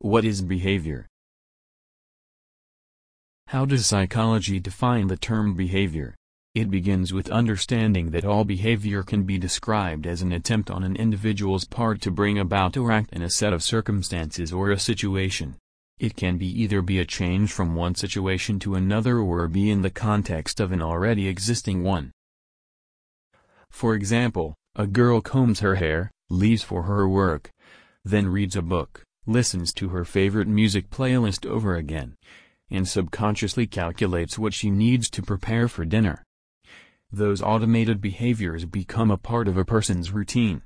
What is behavior? How does psychology define the term behavior? It begins with understanding that all behavior can be described as an attempt on an individual's part to bring about or act in a set of circumstances or a situation. It can be either be a change from one situation to another or be in the context of an already existing one. For example, a girl combs her hair, leaves for her work, then reads a book, listens to her favorite music playlist over again, and subconsciously calculates what she needs to prepare for dinner. Those automated behaviors become a part of a person's routine.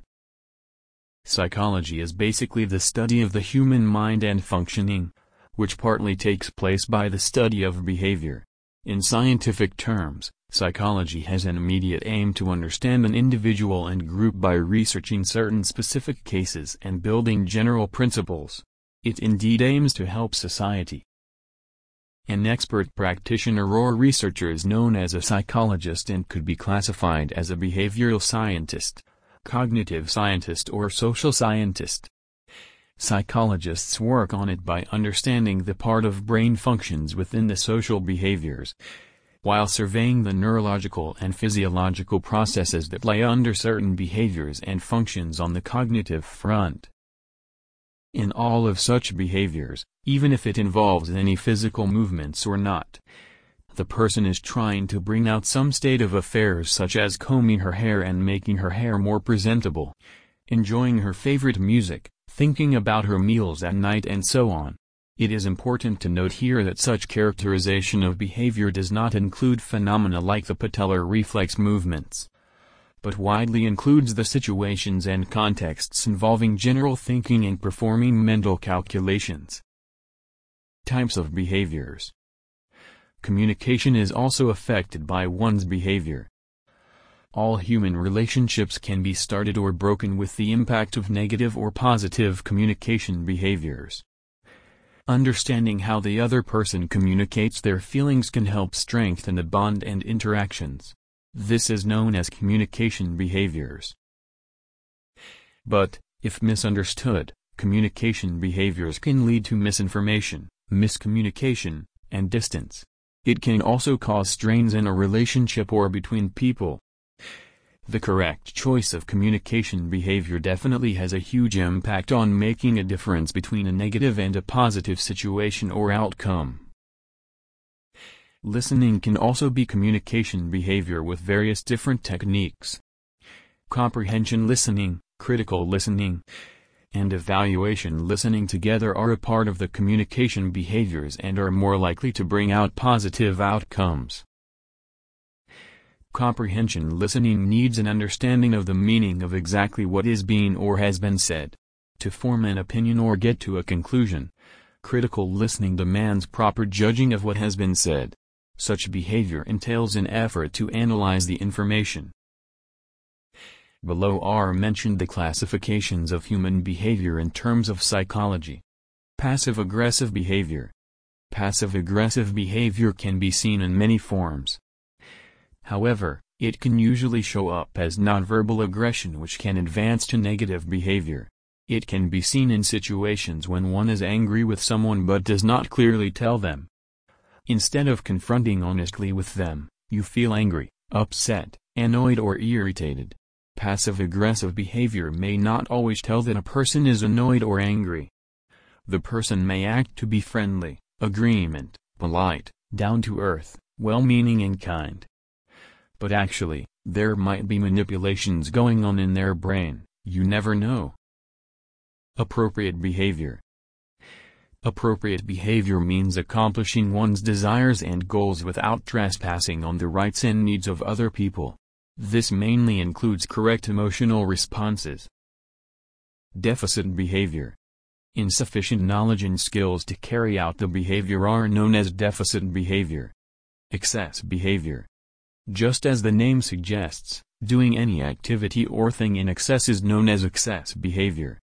Psychology is basically the study of the human mind and functioning, which partly takes place by the study of behavior. In scientific terms, psychology has an immediate aim to understand an individual and group by researching certain specific cases and building general principles. It indeed aims to help society. An expert practitioner or researcher is known as a psychologist and could be classified as a behavioral scientist, cognitive scientist or social scientist. Psychologists work on it by understanding the part of brain functions within the social behaviors, while surveying the neurological and physiological processes that lay under certain behaviors and functions on the cognitive front. In all of such behaviors, even if it involves any physical movements or not, the person is trying to bring out some state of affairs such as combing her hair and making her hair more presentable, enjoying her favorite music, thinking about her meals at night and so on. It is important to note here that such characterization of behavior does not include phenomena like the patellar reflex movements but widely includes the situations and contexts involving general thinking and performing mental calculations. Types of behaviors Communication is also affected by one's behavior. All human relationships can be started or broken with the impact of negative or positive communication behaviors. Understanding how the other person communicates their feelings can help strengthen the bond and interactions. This is known as communication behaviors. But, if misunderstood, communication behaviors can lead to misinformation, miscommunication, and distance. It can also cause strains in a relationship or between people. The correct choice of communication behavior definitely has a huge impact on making a difference between a negative and a positive situation or outcome. Listening can also be communication behavior with various different techniques. Comprehension listening, critical listening, and evaluation listening together are a part of the communication behaviors and are more likely to bring out positive outcomes. Comprehension listening needs an understanding of the meaning of exactly what is being or has been said. To form an opinion or get to a conclusion, critical listening demands proper judging of what has been said. Such behavior entails an effort to analyze the information. Below are mentioned the classifications of human behavior in terms of psychology. Passive-aggressive behavior. Passive-aggressive behavior can be seen in many forms. However, it can usually show up as nonverbal aggression which can advance to negative behavior. It can be seen in situations when one is angry with someone but does not clearly tell them. Instead of confronting honestly with them, you feel angry, upset, annoyed or irritated. Passive-aggressive behavior may not always tell that a person is annoyed or angry. The person may act to be friendly, agreement, polite, down-to-earth, well-meaning and kind. But actually, there might be manipulations going on in their brain, you never know. Appropriate behavior Appropriate behavior means accomplishing one's desires and goals without trespassing on the rights and needs of other people. This mainly includes correct emotional responses. Deficit behavior. Insufficient knowledge and skills to carry out the behavior are known as deficit behavior. Excess behavior. Just as the name suggests, doing any activity or thing in excess is known as excess behavior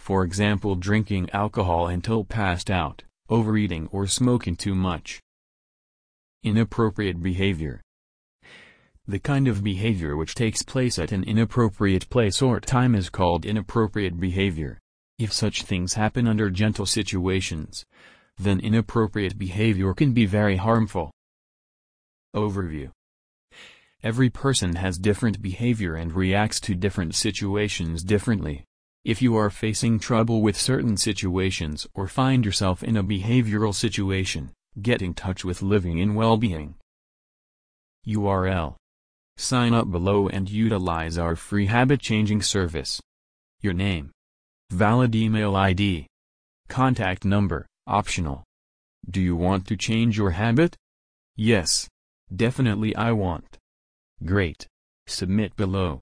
for example drinking alcohol until passed out, overeating or smoking too much. Inappropriate behavior The kind of behavior which takes place at an inappropriate place or time is called inappropriate behavior. If such things happen under gentle situations, then inappropriate behavior can be very harmful. Overview Every person has different behavior and reacts to different situations differently. If you are facing trouble with certain situations or find yourself in a behavioral situation, get in touch with Living in Wellbeing. URL. Sign up below and utilize our free habit changing service. Your name. Valid email ID. Contact number, optional. Do you want to change your habit? Yes. Definitely I want. Great. Submit below.